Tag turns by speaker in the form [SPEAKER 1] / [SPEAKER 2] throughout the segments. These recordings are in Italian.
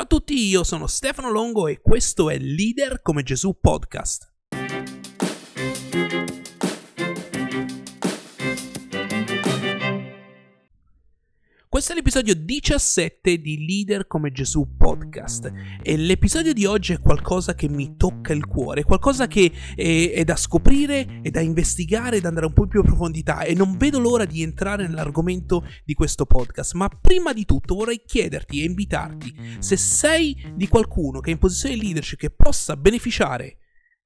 [SPEAKER 1] Ciao a tutti, io sono Stefano Longo e questo è Leader come Gesù Podcast. Questo è l'episodio 17 di Leader come Gesù podcast e l'episodio di oggi è qualcosa che mi tocca il cuore, qualcosa che è, è da scoprire, è da investigare, da andare un po' più in profondità e non vedo l'ora di entrare nell'argomento di questo podcast. Ma prima di tutto vorrei chiederti e invitarti se sei di qualcuno che è in posizione di leadership che possa beneficiare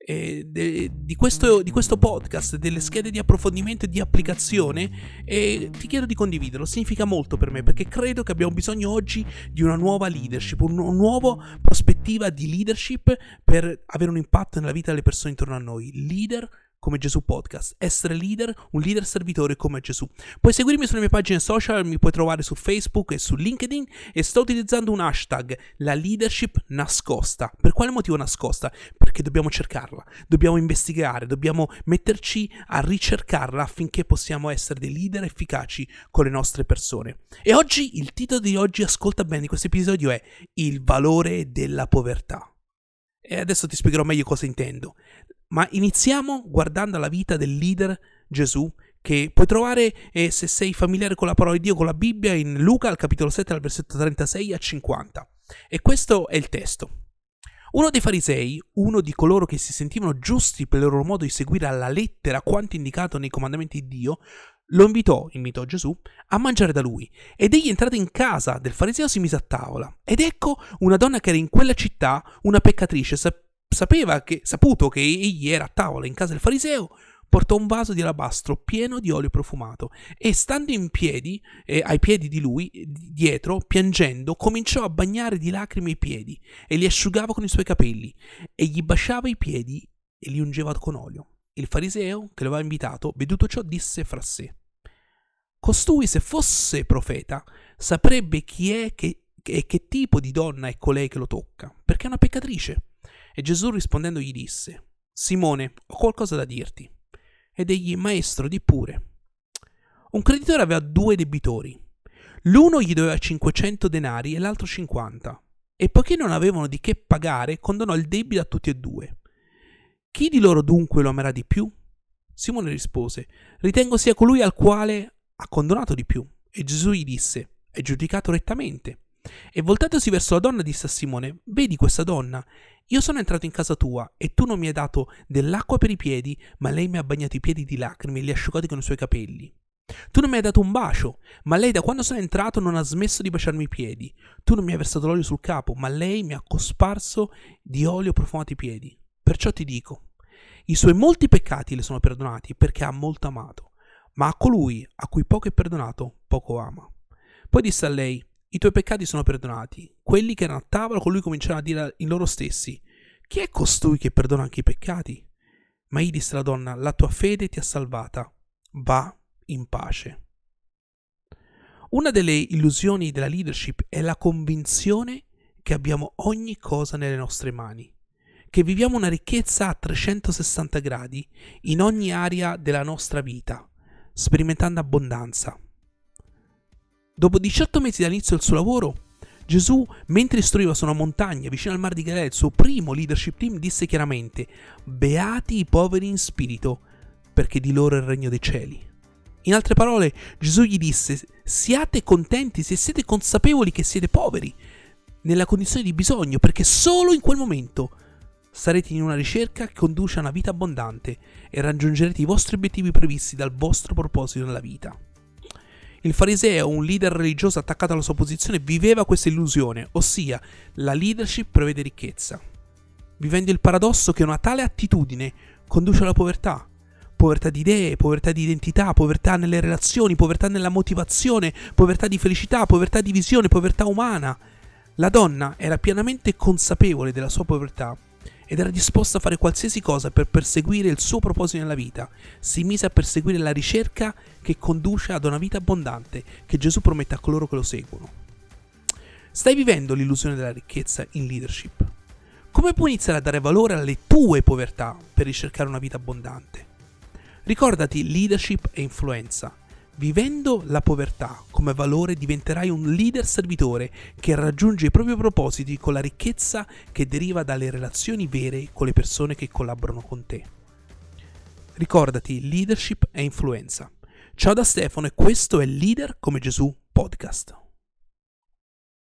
[SPEAKER 1] eh, de, di, questo, di, questo, podcast, delle schede di approfondimento e di applicazione e ti chiedo di condividerlo, significa molto per me perché credo che abbiamo bisogno oggi di una nuova leadership, una nuova prospettiva di leadership per avere un impatto nella vita delle persone intorno a noi. Leader come Gesù Podcast, essere leader, un leader servitore come Gesù. Puoi seguirmi sulle mie pagine social, mi puoi trovare su Facebook e su LinkedIn e sto utilizzando un hashtag, la leadership nascosta. Per quale motivo nascosta? Perché dobbiamo cercarla, dobbiamo investigare, dobbiamo metterci a ricercarla affinché possiamo essere dei leader efficaci con le nostre persone. E oggi il titolo di oggi, ascolta bene, di questo episodio è Il valore della povertà. E adesso ti spiegherò meglio cosa intendo. Ma iniziamo guardando la vita del leader Gesù che puoi trovare eh, se sei familiare con la parola di Dio, con la Bibbia, in Luca al capitolo 7 al versetto 36 a 50. E questo è il testo. Uno dei farisei, uno di coloro che si sentivano giusti per il loro modo di seguire alla lettera quanto indicato nei comandamenti di Dio, lo invitò, invitò Gesù, a mangiare da lui. Ed egli entrato in casa del fariseo si mise a tavola. Ed ecco una donna che era in quella città, una peccatrice, sapeva che, saputo che egli era a tavola in casa del fariseo, portò un vaso di alabastro pieno di olio profumato e stando in piedi, eh, ai piedi di lui, dietro, piangendo, cominciò a bagnare di lacrime i piedi e li asciugava con i suoi capelli e gli basciava i piedi e li ungeva con olio. Il fariseo, che lo aveva invitato, veduto ciò, disse fra sé: Costui, se fosse profeta, saprebbe chi è che, e che tipo di donna è colei che lo tocca, perché è una peccatrice. E Gesù rispondendo gli disse, Simone, ho qualcosa da dirti. Ed egli, maestro, di pure. Un creditore aveva due debitori. L'uno gli doveva 500 denari e l'altro 50. E poiché non avevano di che pagare, condonò il debito a tutti e due. Chi di loro dunque lo amerà di più? Simone rispose, ritengo sia colui al quale ha condonato di più. E Gesù gli disse, è giudicato rettamente. E voltatosi verso la donna disse a Simone, vedi questa donna? Io sono entrato in casa tua e tu non mi hai dato dell'acqua per i piedi, ma lei mi ha bagnato i piedi di lacrime e li ha asciugati con i suoi capelli. Tu non mi hai dato un bacio, ma lei da quando sono entrato non ha smesso di baciarmi i piedi. Tu non mi hai versato l'olio sul capo, ma lei mi ha cosparso di olio profumato i piedi. Perciò ti dico, i suoi molti peccati le sono perdonati perché ha molto amato, ma a colui a cui poco è perdonato, poco ama. Poi disse a lei, i tuoi peccati sono perdonati. Quelli che erano a tavola con lui cominciarono a dire in loro stessi, chi è costui che perdona anche i peccati? Ma gli disse la donna, la tua fede ti ha salvata, va in pace. Una delle illusioni della leadership è la convinzione che abbiamo ogni cosa nelle nostre mani, che viviamo una ricchezza a 360 gradi in ogni area della nostra vita, sperimentando abbondanza. Dopo 18 mesi dall'inizio del suo lavoro, Gesù, mentre istruiva su una montagna vicino al Mar di Galilea il suo primo leadership team, disse chiaramente: Beati i poveri in spirito, perché di loro è il regno dei cieli. In altre parole, Gesù gli disse: Siate contenti se siete consapevoli che siete poveri, nella condizione di bisogno, perché solo in quel momento sarete in una ricerca che conduce a una vita abbondante e raggiungerete i vostri obiettivi previsti dal vostro proposito nella vita. Il fariseo, un leader religioso attaccato alla sua posizione, viveva questa illusione, ossia la leadership prevede ricchezza, vivendo il paradosso che una tale attitudine conduce alla povertà. Povertà di idee, povertà di identità, povertà nelle relazioni, povertà nella motivazione, povertà di felicità, povertà di visione, povertà umana. La donna era pienamente consapevole della sua povertà ed era disposta a fare qualsiasi cosa per perseguire il suo proposito nella vita. Si mise a perseguire la ricerca che conduce ad una vita abbondante che Gesù promette a coloro che lo seguono. Stai vivendo l'illusione della ricchezza in leadership? Come puoi iniziare a dare valore alle tue povertà per ricercare una vita abbondante? Ricordati leadership e influenza. Vivendo la povertà come valore diventerai un leader servitore che raggiunge i propri propositi con la ricchezza che deriva dalle relazioni vere con le persone che collaborano con te. Ricordati, leadership e influenza. Ciao da Stefano e questo è Leader come Gesù podcast.